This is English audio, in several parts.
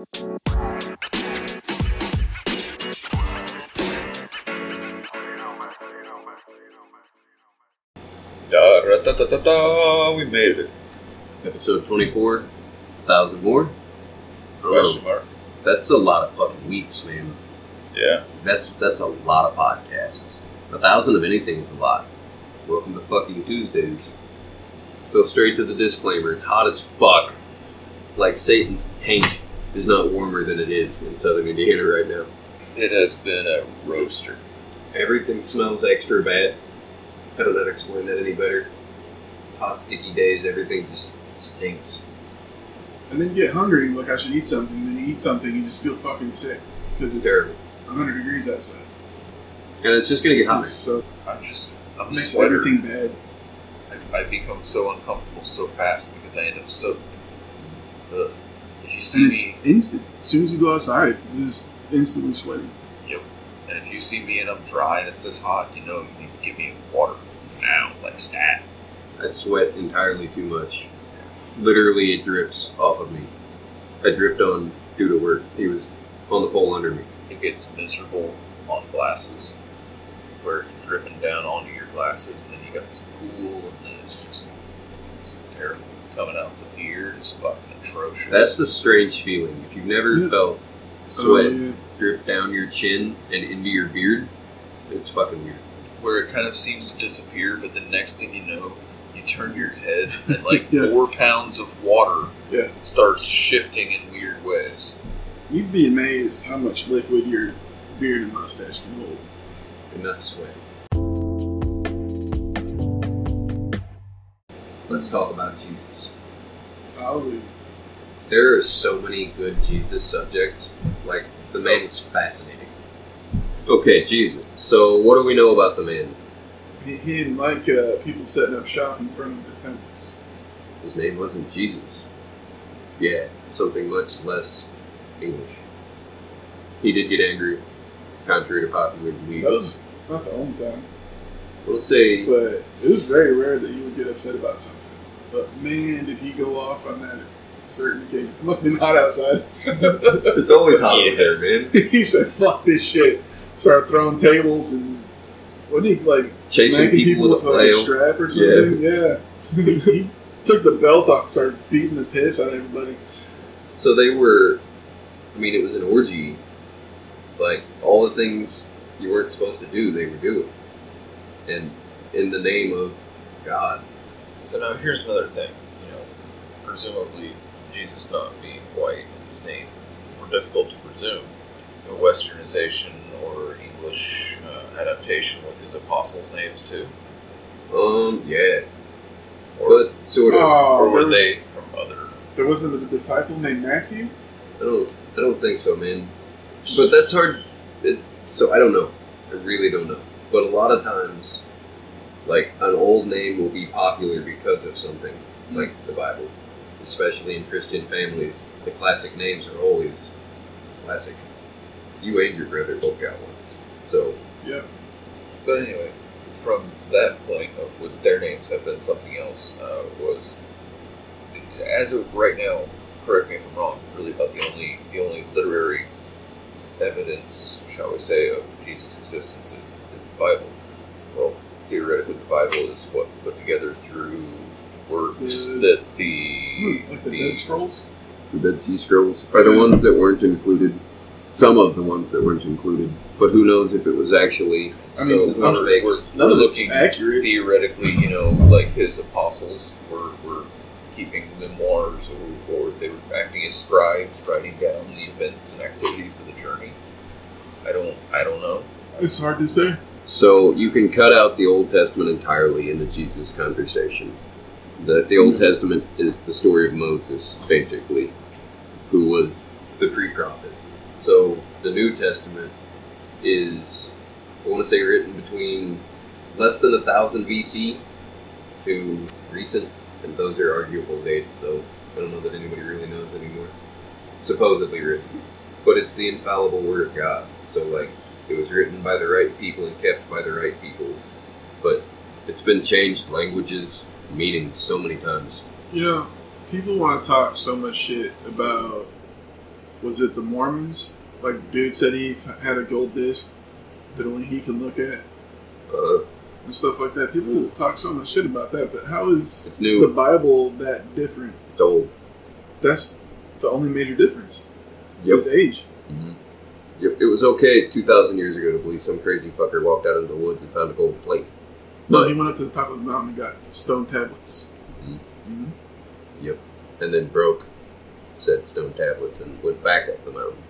Da da da da da da. We made it. Episode 24, 1,000 more? I don't know. Question oh, mark. That's a lot of fucking weeks, man. Yeah. That's that's a lot of podcasts. A thousand of anything is a lot. Welcome to fucking Tuesdays. So straight to the disclaimer, it's hot as fuck. Like Satan's tank is not warmer than it is in southern Indiana right now. It has been a roaster. Everything smells extra bad. I don't know how to explain that any better. Hot, sticky days, everything just stinks. And then you get hungry and you're like, I should eat something. Then you eat something, you just feel fucking sick because It's it's, terrible. 100 degrees outside. And it's just gonna get hotter. So I'm just. I'm a it makes sweater. everything bad. I, I become so uncomfortable so fast because I end up soaked. Ugh. If you see And it's me, instant. As soon as you go outside, you're just instantly sweating. Yep. And if you see me and I'm dry and it's this hot, you know you need to give me water now, like stat. I sweat entirely too much. Literally, it drips off of me. I dripped on due to work. He was on the pole under me. It gets miserable on glasses, where it's dripping down onto your glasses, and then you got this pool, and then it's just it's terrible. Coming out the beard is fucking atrocious. That's a strange feeling. If you've never Yeah. felt oh, sweat Oh, yeah. drip down your chin and into your beard, it's fucking weird. where it kind of seems to disappear, but the next thing you know, you turn your head and like Yeah. four pounds of water Yeah. starts shifting in weird ways. You'd be amazed how much liquid your beard and mustache can hold. Enough sweat. Let's talk about Jesus. Probably. There are so many good Jesus subjects. Like, the man is fascinating. Okay, Jesus. So, what do we know about the man? He, he didn't like uh, people setting up shop in front of the temples. His name wasn't Jesus. Yeah, something much less English. He did get angry, contrary to popular belief. That was not the only time, We'll say but it was very rare that he would get upset about something. But man, did he go off on that certain occasion. It must have been hot outside. it's always hot over Yes. there, man. he said, "Fuck this shit." Started throwing tables and what did he like Chasing smacking people with a a flail. strap or something? Yeah. he, he took the belt off and started beating the piss out of everybody. So they were. I mean, it was an orgy. Like all the things you weren't supposed to do, they were doing, and in the name of God. So now here's another thing. You know, presumably Jesus not being white, his name more difficult to presume. The westernization or English uh, adaptation with his apostles' names too, Um, yeah, or, but sort of. Oh, or were there was- they from other? There wasn't a disciple named Matthew. I don't. I don't think so, man. But that's hard. It, so I don't know. I really don't know. But a lot of times, like an old name will be popular because of something, like the Bible. Especially in Christian families, the classic names are always classic. You and your brother both got one. So Yeah. But anyway, from that point of would their names have been something else uh, was as of right now. Correct me if I'm wrong. Really, about the only the only literary evidence, shall we say, of Jesus' existence is, is the Bible. Well, theoretically, the Bible is what put together through works The- that the Hmm, like the Dead Scrolls. the Dead Sea Scrolls are the ones that weren't included. Some of the ones that weren't included, but who knows if it was actually I mean, so it's not we're, fake. we're, None we're of it's looking accurate. theoretically, you know, like his apostles were, were keeping memoirs or, or they were acting as scribes, writing down the events and activities of the journey. I don't I don't know. It's hard to say. So you can cut out the Old Testament entirely in the Jesus conversation. The, the Old mm-hmm. Testament is the story of Moses, basically, who was the pre-prophet. So the New Testament is, I want to say, written between less than a thousand BC to recent, and those are arguable dates, though I don't know that anybody really knows anymore. Supposedly written, but it's the infallible Word of God. So like it was written by the right people and kept by the right people, but it's been changed languages, meanings so many times. You know, people want to talk so much shit about was it the Mormons? Like, dude said he had a gold disc that only he can look at Uh, and stuff like that. People talk so much shit about that, but how is the Bible that different? it's old. That's the only major difference. Yep. Is age. Mhm. Yep. It was okay 2,000 years ago to believe some crazy fucker walked out into the woods and found a gold plate. No, he went up to the top of the mountain and got stone tablets. Mhm. Mhm. and then broke said stone tablets and went back up the mountain.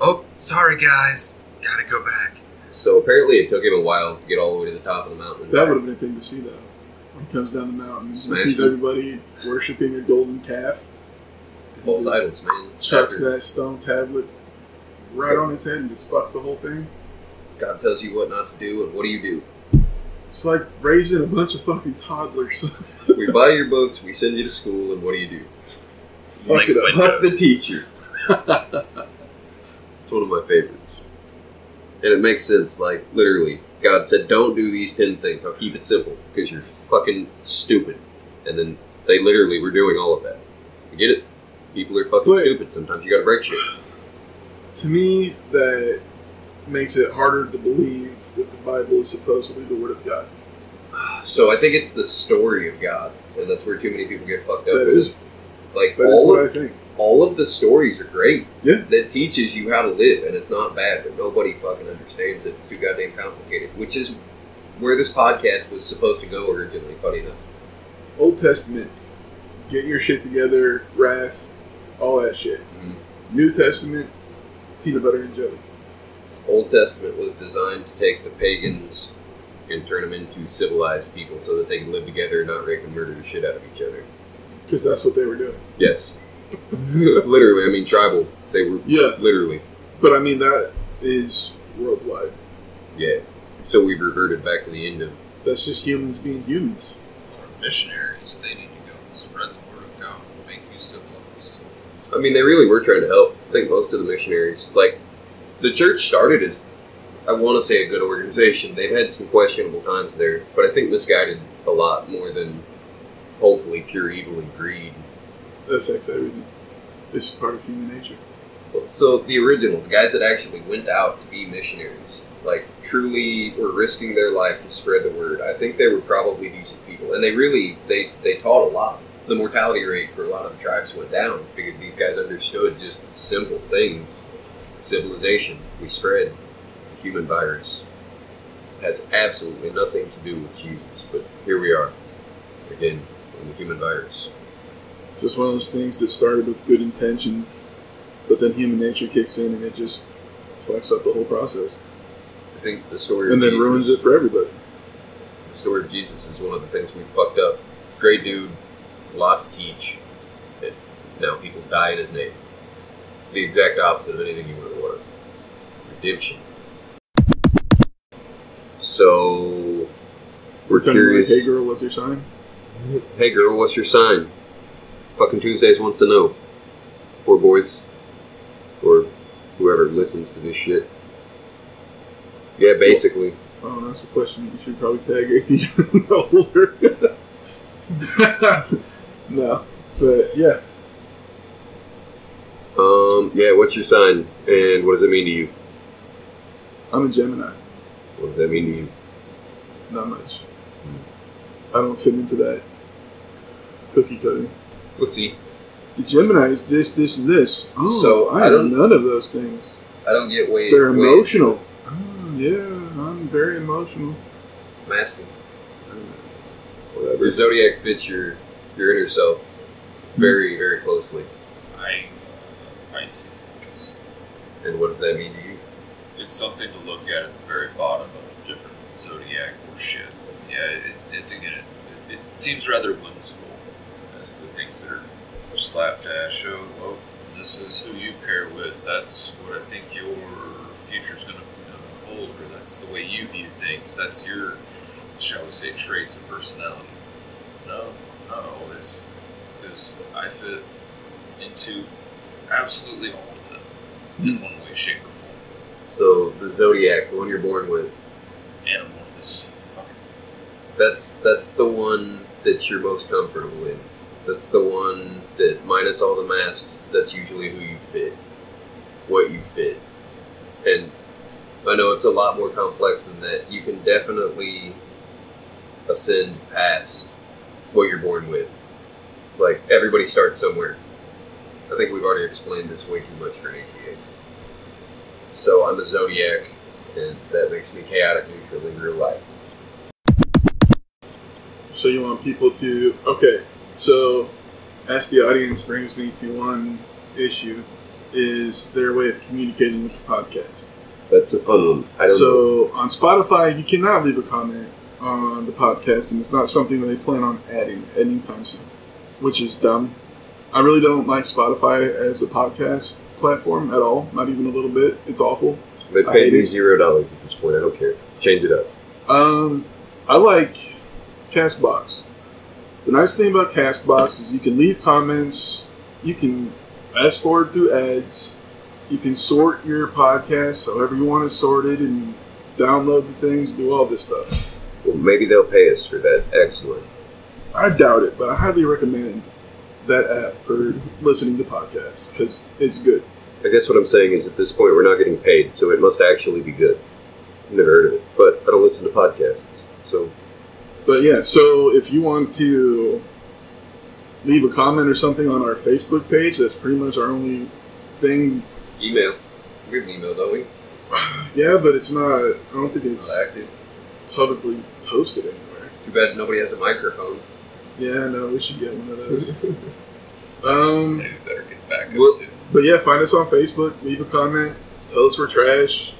Oh, sorry guys. Gotta go back. So apparently it took him a while to get all the way to the top of the mountain. That would have been a thing to see, though. When he comes down the mountain, he sees it. everybody worshiping a golden calf. and he False idols, man. Chucks After that stone tablets right on his head and just fucks the whole thing. God tells you what not to do, and what do you do? It's like raising a bunch of fucking toddlers. We buy your books, we send you to school, and what do you do? Fuck Like it. Fuck the teacher. It's one of my favorites. And it makes sense. Like, literally, God said, don't do these 10 things. I'll keep it simple because you're fucking stupid. And then they literally were doing all of that. You get it? People are fucking But- stupid. Sometimes you gotta break shit. To me, that makes it harder to believe that the Bible is supposedly the Word of God. So I think it's the story of God. And that's where too many people get fucked up. That with is. Like, that is all what of I think. all of the stories are great. Yeah. That teaches you how to live, and it's not bad, but nobody fucking understands it. It's too goddamn complicated, which is where this podcast was supposed to go originally, funny enough. Old Testament, get your shit together, wrath, all that shit. Mhm. New Testament, peanut butter and jelly. Old Testament was designed to take the pagans and turn them into civilized people so that they can live together and not rape and murder the shit out of each other. Because that's what they were doing. Yes. literally, I mean, tribal. They were Yeah, literally, but I mean, that is worldwide. yeah. So we've reverted back to the end of That's just humans being humans. Or missionaries, they need to go spread the word of God, make you civilized. I mean, they really were trying to help. I think most of the missionaries, like, the church started as, I want to say, a good organization. They've had some questionable times there, but I think misguided a lot more than hopefully pure evil and greed. That affects everything. It's part of human nature. So the original, the guys that actually went out to be missionaries, like truly were risking their life to spread the word. I think they were probably decent people, and they really they they taught a lot. The mortality rate for a lot of the tribes went down because these guys understood just simple things. Civilization, we spread. The human virus has absolutely nothing to do with Jesus, but here we are again on the human virus. So it's just one of those things that started with good intentions, but then human nature kicks in and it just fucks up the whole process. I think the story And then Jesus, ruins it for everybody. the story of Jesus is one of the things we fucked up. Great dude, a lot to teach. And now people die in his name. The exact opposite of anything you would have. Redemption. So we're like, curious. hey girl, what's your sign? Hey girl, what's your sign? Fucking Tuesdays wants to know. Or boys. Or whoever listens to this shit. Yeah, basically. Oh, that's a question you should probably tag 18 and older. no, but yeah, Um, yeah, what's your sign? And what does it mean to you? I'm a Gemini. What does that mean to you? Not much. I don't fit into that cookie cutter. We'll see. The Gemini is this, this, and this. Oh, So, I, I don't- none of those things. I don't get way. They're way- emotional. Oh, yeah, I'm very emotional. Masking. Whatever. Your zodiac fits your your inner self very, very closely. I, I Pisces. And what does that mean to you? It's something to look at at the very bottom of different zodiac or shit. Yeah, it, it's again, it, it seems rather whimsical as to the things that are slapdash. Oh, well, this is who you pair with. That's what I think your future's going to hold, or that's the way you view things. That's your, shall we say, traits of personality. No, not always, because I fit into absolutely all of them in hmm. one way, shape, or form. So the zodiac, the one you're born with, Anamorphous. That's that's the one that you're most comfortable in. That's the one that, minus all the masks, that's usually who you fit. what you fit. And I know it's a lot more complex than that. You can definitely ascend past what you're born with. Like everybody starts somewhere. I think we've already explained this way too much for an ATA. So I'm a zodiac, and that makes me chaotic neutral in real life. So you want people to okay. So Ask the Audience brings me to one issue is their way of communicating with the podcast. That's a fun one. I don't know. So on Spotify, you cannot leave a comment on the podcast, and it's not something that they plan on adding anytime soon, which is dumb. I really don't like Spotify as a podcast platform at all, not even a little bit. It's awful. They paid me zero dollars at this point. I don't care. Change it up. Um, I like Castbox. The nice thing about Castbox is you can leave comments, you can fast forward through ads, you can sort your podcast however you want to sort it, and download the things, do all this stuff. Well, maybe they'll pay us for that. Excellent. I doubt it, but I highly recommend that app for listening to podcasts because it's good. I guess what I'm saying is at this point we're not getting paid, so it must actually be good. I've never heard of it, but I don't listen to podcasts, so But yeah, so if you want to leave a comment or something on our Facebook page, that's pretty much our only thing. email. We have an email, don't we? Yeah, but it's not. I don't think it's Not active. Publicly posted anywhere. Too bad nobody has a microphone. Yeah, no, we should get one of those. um, Maybe better get back up Well- to. but yeah, find us on Facebook. Leave a comment. Tell us we're trash.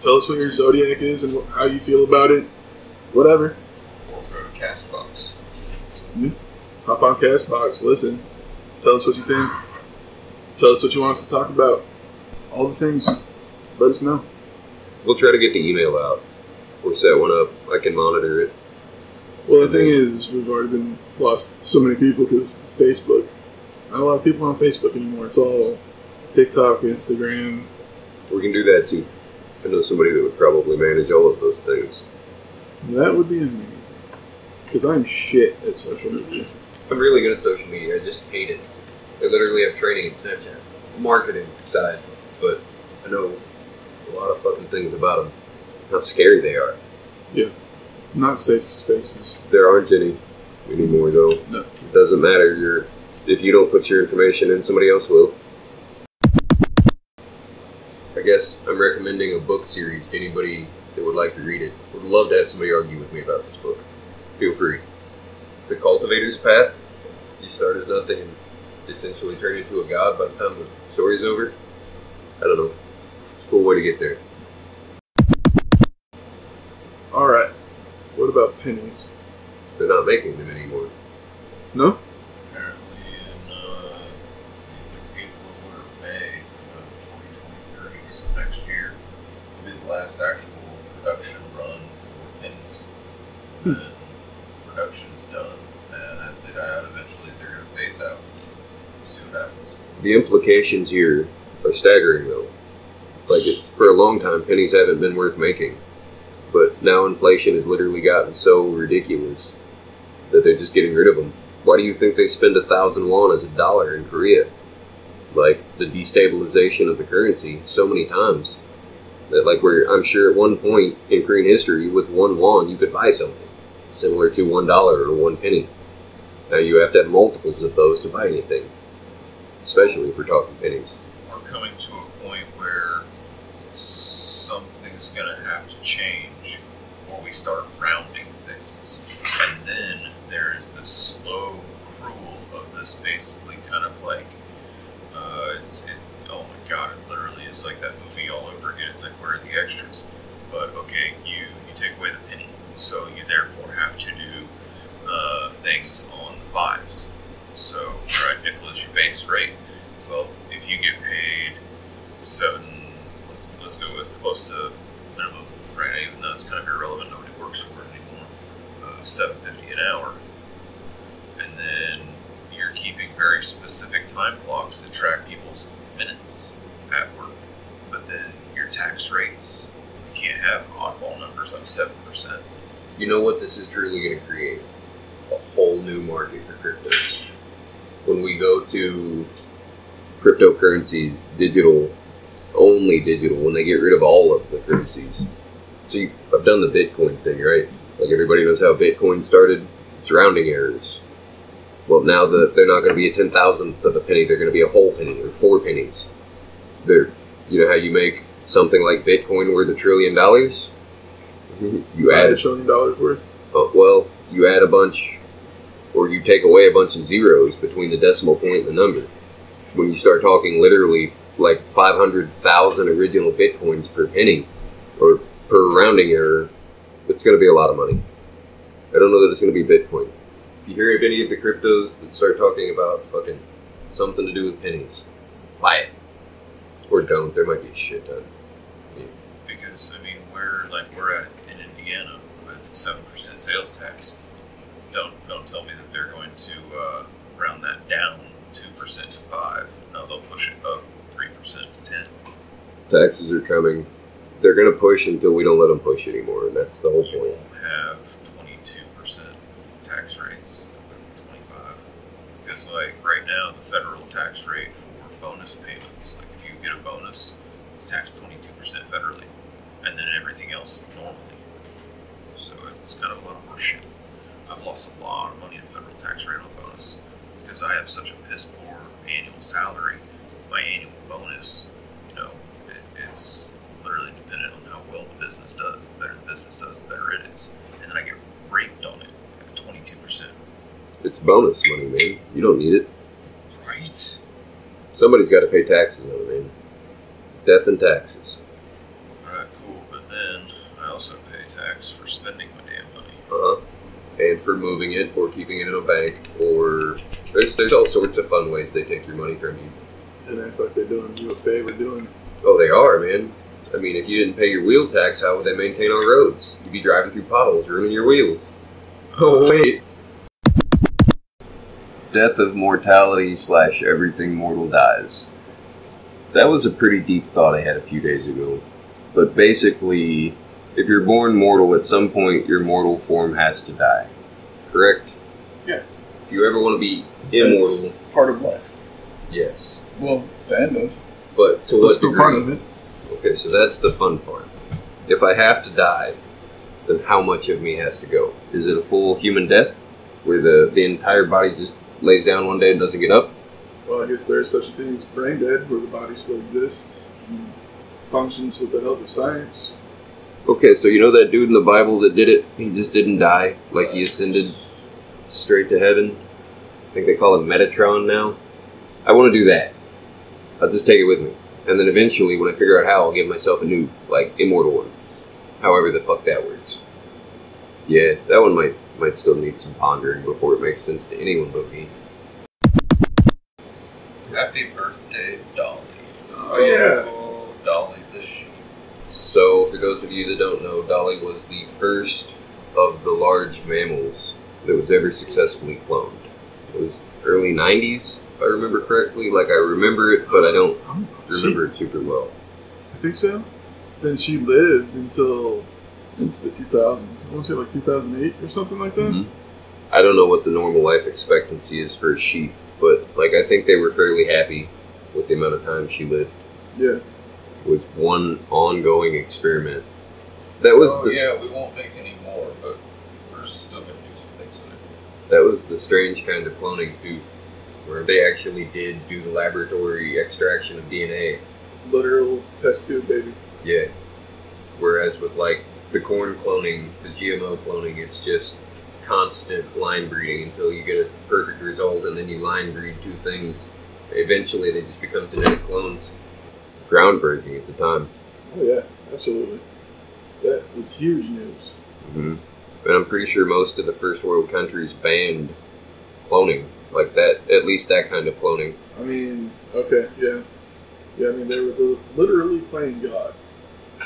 Tell us what your zodiac is and wh- how you feel about it. Whatever. Or go to Castbox. Hop on Castbox. Listen. Tell us what you think. Tell us what you want us to talk about. All the things. Let us know. We'll try to get the email out. We'll set one up. I can monitor it. Well, the thing is, we've already been lost so many people because Facebook. Not a lot of people on Facebook anymore. It's all TikTok, Instagram. We can do that too. I know somebody that would probably manage all of those things. That would be amazing. Because I'm shit at social media. I'm really good at social media. I just hate it. I literally have training in Snapchat, marketing side, but I know a lot of fucking things about them. How scary they are. Yeah, not safe spaces. There aren't any anymore, though. No. It doesn't matter. You're if you don't put your information in, somebody else will. I guess I'm recommending a book series to anybody that would like to read it. Would love to have somebody argue with me about this book. Feel free. It's a cultivator's path. You start as nothing and essentially turn into a god by the time the story's over. I don't know. It's, it's a cool way to get there. About pennies? They're not making them anymore. No? Apparently in uh, it's like April or May of 2023, so next year will be the last actual production run for pennies. And then production's done, and as they die out, eventually they're going to phase out. See what happens. The implications here are staggering, though. Like it's for a long time, pennies haven't been worth making, but now inflation has literally gotten so ridiculous that they're just getting rid of them. Why do you think they spend a thousand won as a dollar in Korea? Like the destabilization of the currency so many times that, like, we're I'm sure at one point in Korean history, with one won, you could buy something similar to one dollar or one penny. Now you have to have multiples of those to buy anything especially if we're talking pennies. We're coming to a point where something's going to have to change, we rounding things. And then there is this slow accrual of this basically kind of like, uh, it's, it, oh my god, it literally is like that movie all over again. It's like, where are the extras? But okay, you, you take away the penny, so you therefore have to do uh, things on fives. So, right, nickel is your base rate. Well, if you get paid seven, let's, let's go with close to minimum, right? Even though it's kind of irrelevant, nobody works for it anymore. Uh, Seven fifty an hour, and then you're keeping very specific time clocks that track people's minutes at work. But then your tax rates, you can't have oddball numbers like seven percent. You know what this is truly going to create? A whole new market for cryptos. When we go to cryptocurrencies, digital only digital when they get rid of all of the currencies. See, I've done the Bitcoin thing, right? Like everybody knows how Bitcoin started. It's rounding errors. Well, now that they're not going to be a ten thousandth of a penny, they're going to be a whole penny or four pennies. They're, you know how you make something like Bitcoin worth a trillion dollars? You add a trillion dollars worth. uh, well, you add a bunch, or you take away a bunch of zeros between the decimal point and the number. When you start talking literally like 500,000 original bitcoins per penny, or per rounding error, it's going to be a lot of money. I don't know that it's going to be Bitcoin. If you hear of any of the cryptos that start talking about fucking something to do with pennies, buy it. Or don't. There might be a shit ton. Because I mean, we're like we're at in Indiana with seven percent sales tax. Don't don't tell me that they're going to uh, round that down two percent to five. No, they'll push it up three percent to ten. Taxes are coming. They're going to push until we don't let them push anymore, and that's the whole point. have twenty two percent tax rates, twenty five. Because like right now, the federal tax rate for bonus payments, like if you get a bonus, it's taxed twenty two percent federally, and then everything else normally. So it's kind of a lot of horseshit. I've lost a lot of money in federal tax rate on bonus because I have such a piss poor annual salary. My annual bonus, you know, it, it's literally dependent on how well the business does. The better the business does, the better it is. And then I get raped on it at twenty two percent. It's bonus money, man. You don't need it. Right? Somebody's got to pay taxes on it, man. Death and taxes. Alright, cool. But then I also pay tax for spending my damn money. Uh huh. And for moving it or keeping it in a bank or there's there's all sorts of fun ways they take your money from you. And act like they're doing you a favor doing. it. Oh, they are, man. I mean, if you didn't pay your wheel tax, how would they maintain our roads? You'd be driving through potholes, ruining your wheels. Oh wait. Death of mortality slash everything mortal dies. That was a pretty deep thought I had a few days ago. But basically, if you're born mortal, at some point your mortal form has to die. Correct? Yeah. If you ever want to be immortal, part of life. yes. Well, the end of. But to But what degree? part of it. Okay, so that's the fun part. If I have to die, then how much of me has to go? Is it a full human death, where the, the entire body just lays down one day and doesn't get up? Well, I guess there's such a thing as brain dead, where the body still exists, and functions with the help of science. Okay, so you know that dude in the Bible that did it? He just didn't die, like he ascended straight to heaven. I think they call it Metatron now. I want to do that. I'll just take it with me. And then eventually, when I figure out how, I'll give myself a new, like, immortal one. However the fuck that works. Yeah, that one might might still need some pondering before it makes sense to anyone but me. Happy birthday, Dolly. Oh, yeah. Oh, Dolly the sheep. So, for those of you that don't know, Dolly was the first of the large mammals that was ever successfully cloned. It was early 90s, if I remember correctly. Like, I remember it, but I don't oh, remember it super well. I think so. Then she lived until into the 2000s. I want to say like 2008 or something like that. Mhm. I don't know what the normal life expectancy is for a sheep, but, like, I think they were fairly happy with the amount of time she lived. Yeah. It was one ongoing experiment. That was oh, the yeah, we won't make any more, but we're still going to do some things with it. That was the strange kind of cloning too, where they actually did do the laboratory extraction of DNA. Literal test tube baby. Yeah. Whereas with like the corn cloning, the GMO cloning, it's just constant line breeding until you get a perfect result, and then you line breed two things. Eventually, they just become genetic clones. Groundbreaking at the time. Oh yeah, absolutely. That was huge news. hmm And I'm pretty sure most of the first world countries banned cloning like that. At least that kind of cloning. I mean, okay, yeah, yeah. I mean, they were literally playing God.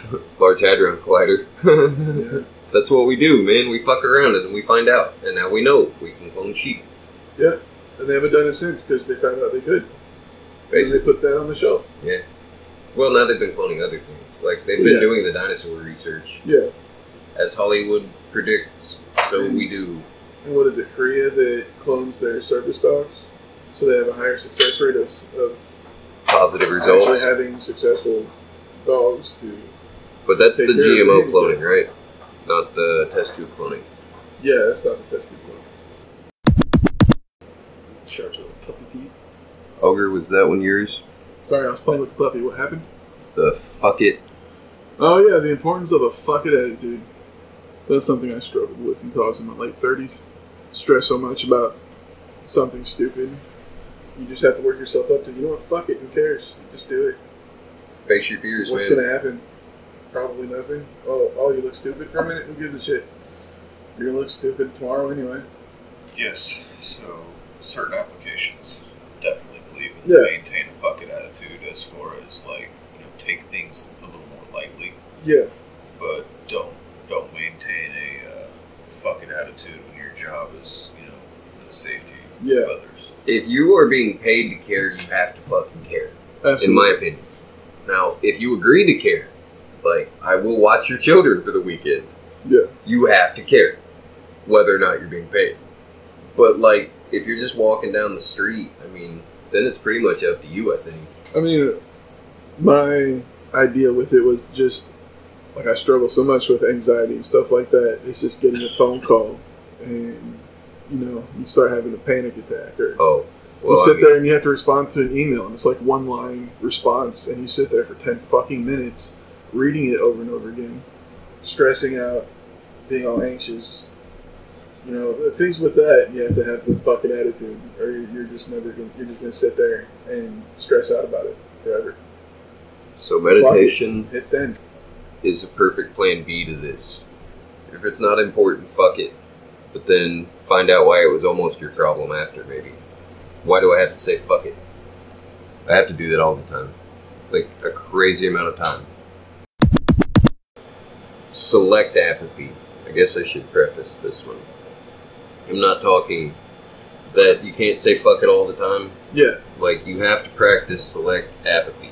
Large Hadron Collider. Yeah, That's what we do, man. We fuck around and we find out. And now we know we can clone sheep. Yeah, and they haven't done it since because they found out they could. And they Basically. put that on the shelf. Yeah. Well, now they've been cloning other things. Like, they've been Yeah. doing the dinosaur research. Yeah. As Hollywood predicts, so we do. And what is it, Korea that clones their service dogs, so they have a higher success rate of, of positive results. Actually having successful dogs to But that's the GMO cloning, right? Not the test tube cloning. yeah, that's not the tested one. Sharp little puppy teeth. Ogre, was that one yours? Sorry, I was playing with the puppy. What happened? The fuck it. Oh yeah, the importance of a fuck it attitude. That's something I struggled with until I was in my late thirties. Stress so much about something stupid. You just have to work yourself up to you know what, fuck it, who cares? Just do it. Face your fears, What's man. gonna happen? Probably nothing. Oh, oh, you look stupid for a minute. Who gives a shit? You're gonna look stupid tomorrow anyway. Yes. So certain applications definitely believe in Yeah. maintain a fucking attitude as far as like you know take things a little more lightly, Yeah, but don't don't maintain a uh, fuck it attitude when your job is you know the safety Yeah. of others. If you are being paid to care, you have to fucking care. absolutely. in my opinion. Now, if you agree to care, like I will watch your children for the weekend, yeah, you have to care, whether or not you're being paid. But like, if you're just walking down the street, I mean, then it's pretty much up to you. I think. I mean, my idea with it was just like I struggle so much with anxiety and stuff like that. It's just getting a phone call and you know you start having a panic attack or Oh, well, you I sit mean, there and you have to respond to an email and it's like one line response and you sit there for 10 fucking minutes reading it over and over again stressing out being all anxious you know the things with that you have to have the fucking attitude or you're just never gonna you're just gonna sit there and stress out about it forever so meditation hit send is a perfect plan B to this. If it's not important, fuck it. But then find out why it was almost your problem after, maybe. Why do I have to say fuck it? I have to do that all the time. Like a crazy amount of time. Select apathy. I guess I should preface this one. I'm not talking that you can't say fuck it all the time. yeah Like you have to practice select apathy.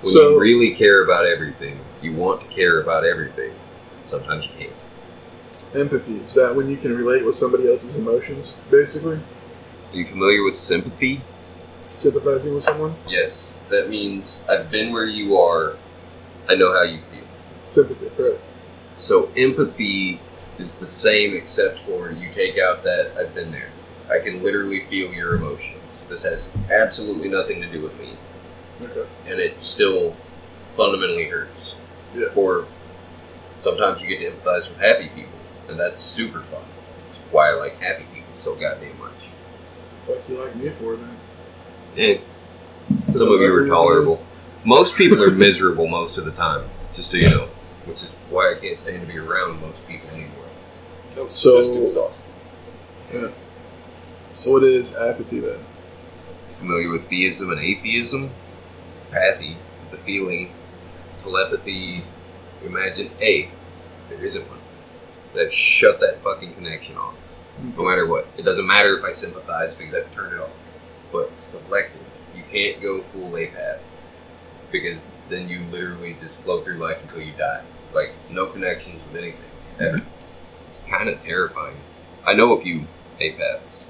When So- you really care about everything, you want to care about everything. Sometimes you can't. empathy is that when you can relate with somebody else's emotions basically Are you familiar with sympathy? sympathizing with someone Yes. That means I've been where you are. I know how you feel. sympathy right So empathy is the same except for you take out that I've been there. I can literally feel your emotions. This has absolutely nothing to do with me. okay and it still fundamentally hurts. Yeah. Or sometimes you get to empathize with happy people, and that's super fun. That's why I like happy people so goddamn much. fuck you like me for then Eh, some of you are tolerable. Most people are miserable most of the time, just so you know. Which is why I can't stand to be around most people anymore. So- just exhausted. So what is apathy then? Familiar with theism and atheism? Pathy, the feeling, telepathy, imagine A, there isn't one. They've shut that fucking connection off. no mm-hmm. matter what. It doesn't matter if I sympathize because I've turned it off. But selective. You can't go full apath because then you literally just float through life until you die. Like no connections with anything mm-hmm. ever. It's kind of terrifying. I know a few apaths,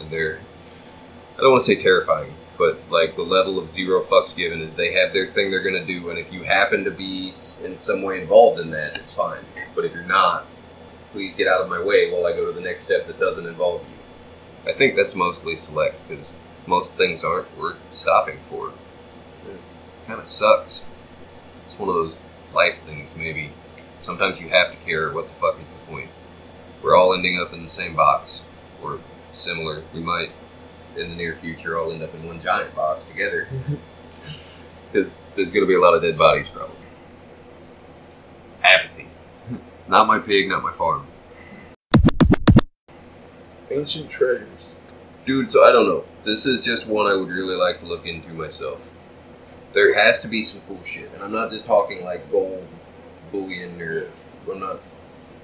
and they're I don't want to say terrifying, but like the level of zero fucks given is they have their thing they're gonna do, and if you happen to be in some way involved in that, it's fine. But if you're not, please get out of my way while I go to the next step that doesn't involve you. I think that's mostly select because most things aren't worth stopping for. It kind of sucks. It's one of those life things, maybe. Sometimes you have to care. What the fuck is the point? We're all ending up in the same box, or similar. We might, in the near future, all end up in one giant box together. Because there's going to be a lot of dead bodies, probably. Apathy. Not my pig, not my farm. Ancient treasures. Dude, so I don't know. This is just one I would really like to look into myself. There has to be some cool shit, and I'm not just talking like gold, bullion, or I'm not.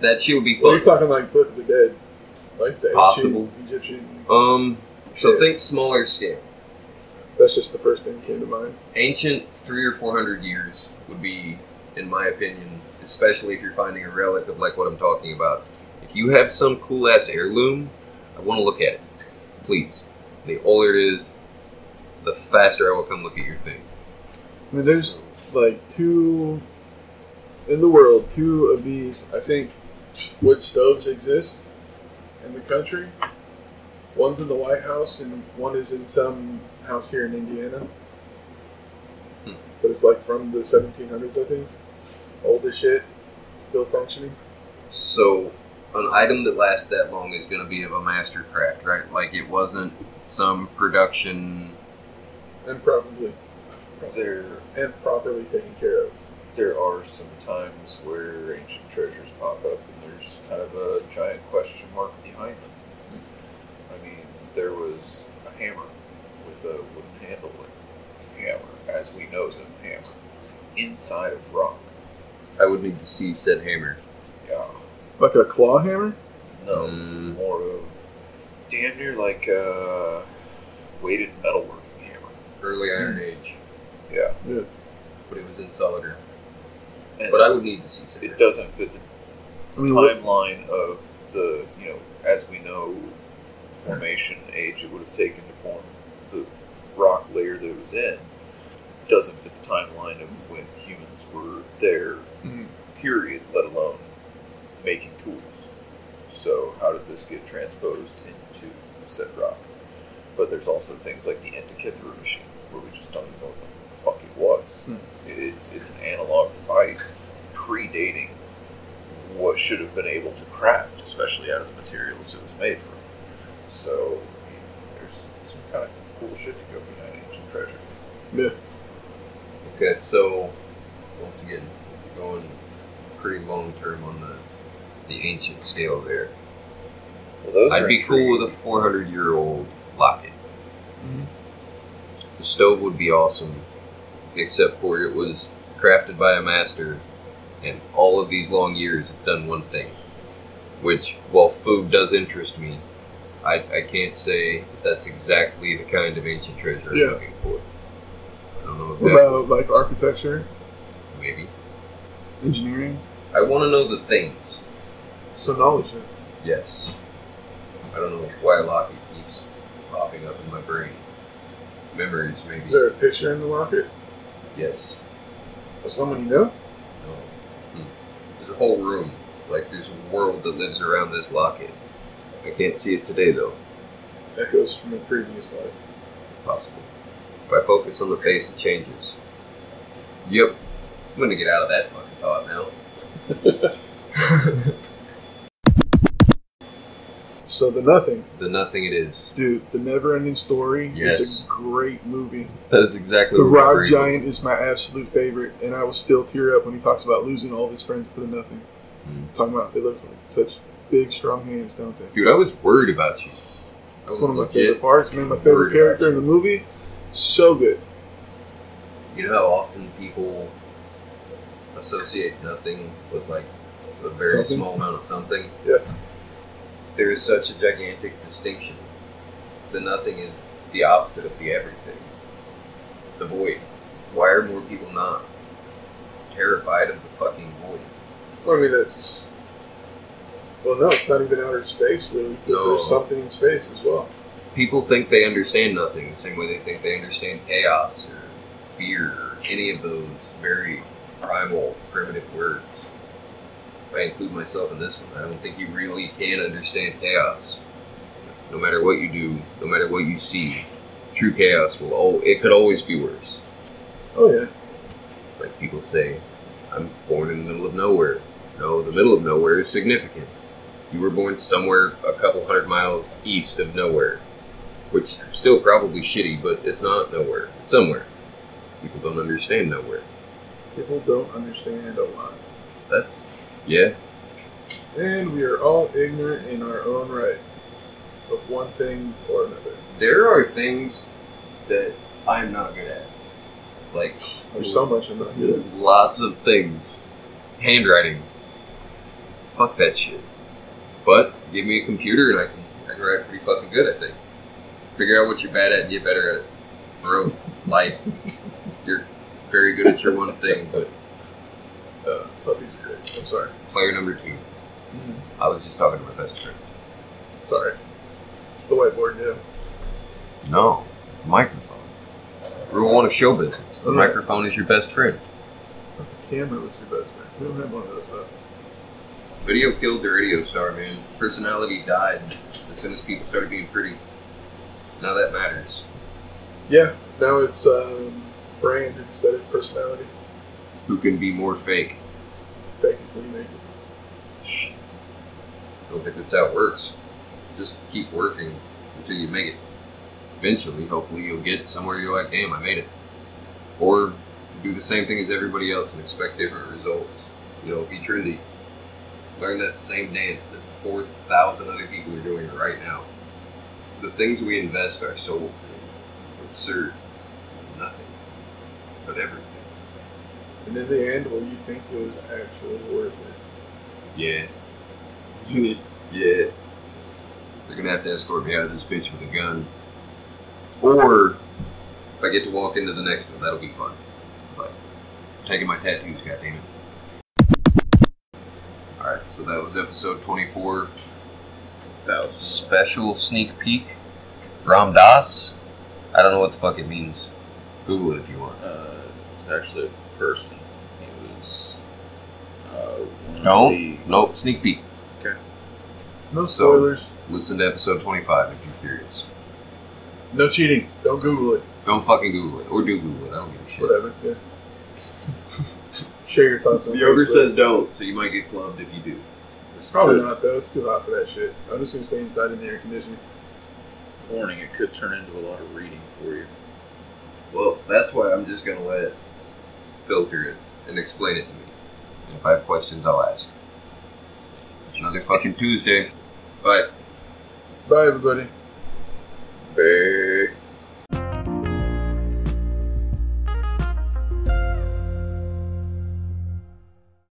That shit would be Well, fun. you're talking like Book of the Dead, like the Possible. Egyptian. um, so think smaller scale. That's just the first thing that came to mind. Ancient three or four hundred years would be, in my opinion, especially if you're finding a relic of like what I'm talking about. If you have some cool ass heirloom, I want to look at it, please. The older it is, the faster I will come look at your thing. I mean, there's like two in the world. Two of these, I think, wood stoves exist in the country. One's in the White House, and one is in some house here in Indiana. Hmm. But it's like from the 1700s, I think. Old as shit, still functioning. So, an item that lasts that long is going to be of a master craft, right? Like it wasn't some production. and probably There, and properly taken care of. there are some times where ancient treasures pop up, and there's kind of a giant question mark behind them. I mean, there was a hammer with a wooden handle, like hammer, as we know them, hammer, inside of rock. I would need to see said hammer. Yeah, Like a claw hammer. no, Mm. more of damn near like a weighted metalworking hammer. Early Iron Age, Yeah, but it was in solid earth. and But I would need to see said it doesn't fit the I mean, what, timeline of the you know as we know formation age it would have taken to form the rock layer that it was in doesn't fit the timeline of when humans were there Mhm. period let alone making tools. So how did this get transposed into said rock? But there's also things like the antikythera machine where we just don't even know what the fuck was Hmm. it's it's an analog device predating what should have been able to craft, especially out of the materials it was made from. So, I mean, there's some kind of cool shit to go behind ancient treasure. yeah. Okay, so once again, going pretty long term on the the ancient scale there. Well, those I'd are be cool with a 400 year old locket. Mhm. The stove would be awesome, except for it was crafted by a master, and all of these long years it's done one thing. Which, while food does interest me, I, I can't say that that's exactly the kind of ancient treasure I'm looking for. I don't know What exactly. about like architecture, Maybe. engineering? I want to know the things. So knowledge. then. Yes. I don't know why locket keeps popping up in my brain. Memories, maybe. Is there a picture in the locket Yes. of someone you know? No. Hmm. There's a whole room. Like there's a world that lives around this locket. I can't see it today though. Echoes from a previous life. Possible. If I focus on the face, it changes. Yep. I'm gonna get out of that fucking thought now. So the nothing, The nothing it is. dude. The never-ending story Yes. is a great movie. That is exactly The Rock Giant is my absolute favorite, and I will still tear up when he talks about losing all of his friends to the nothing. Mm. Talking about they look like such big, strong hands, don't they? Dude, I was worried about you. Was One of my favorite parts. Man, my favorite character in the movie. So good. You know how often people associate nothing with like a very Something? small amount of something? Yeah. There is such a gigantic distinction. The nothing is the opposite of the everything. The void. Why are more people not terrified of the fucking void? Well, I mean, that's. Well, no, it's not even outer space, really, because No. there's something in space as well. People think they understand nothing the same way they think they understand chaos or fear or any of those very primal, primitive words. I include myself in this one, I don't think you really can understand chaos. No matter what you do, no matter what you see, true chaos will. Oh, it could always be worse. Oh yeah, Like people say, I'm born in the middle of nowhere. No, the middle of nowhere is significant. You were born somewhere a couple hundred miles east of nowhere, which is still probably shitty, but it's not nowhere. It's somewhere. People don't understand nowhere. people don't understand a lot, That's yeah. and we are all ignorant in our own right of one thing or another. There are things that I'm not good at, like There's so much I'm not good at. lots of things. Handwriting. Fuck that shit. But give me a computer and I can I can write pretty fucking good. I think. Figure out what you're bad at and get better at. Growth, life. You're very good at your one thing, but Uh, puppies are great. I'm sorry. player number 2 I was just talking to my best friend. Sorry. It's the whiteboard, yeah. No, microphone. Rule one of show business: the All right. microphone is your best friend. The camera was your best friend. We don't have one of those though. Video killed the radio star, man. Personality died as soon as people started being pretty. Now that matters. Yeah, now it's um, brand instead of personality. Who can be more fake? Fake it till you make it. I don't think that's how it works. Just keep working until you make it. Eventually, hopefully, you'll get somewhere you're like, damn, I made it. Or do the same thing as everybody else and expect different results. You know, be trendy. Learn that same dance that 4,000 other people are doing right now. The things we invest our souls in absurd. Nothing. But everything. And in the end, will you think it was actually worth it? Yeah. Yeah. They're gonna have to escort me out of this bitch with a gun. Or if I get to walk into the next one, that'll be fun. But I'm taking my tattoos, goddammit. Alright, so that was episode 24. Thousand. Special sneak peek. Ram Dass. I don't know what the fuck it means. Google it if you want. Uh, it's actually a person. He was. Uh, No, the- no, sneak peek. Okay. No So- spoilers. Listen to episode 25 if you're curious. No cheating. Don't Google it. Don't fucking Google it. Or do Google it. I don't give a shit. Whatever. Yeah. Share your thoughts on The ogre says don't, so you might get clubbed if you do. It's Probably not though. It's too hot for that shit. I'm just gonna stay inside in the air conditioning. Warning: It could turn into a lot of reading for you. Well, that's why I'm just gonna let it filter it and explain it to me. And if I have questions, I'll ask. It's another fucking Tuesday. Bye. Bye, everybody. Bear.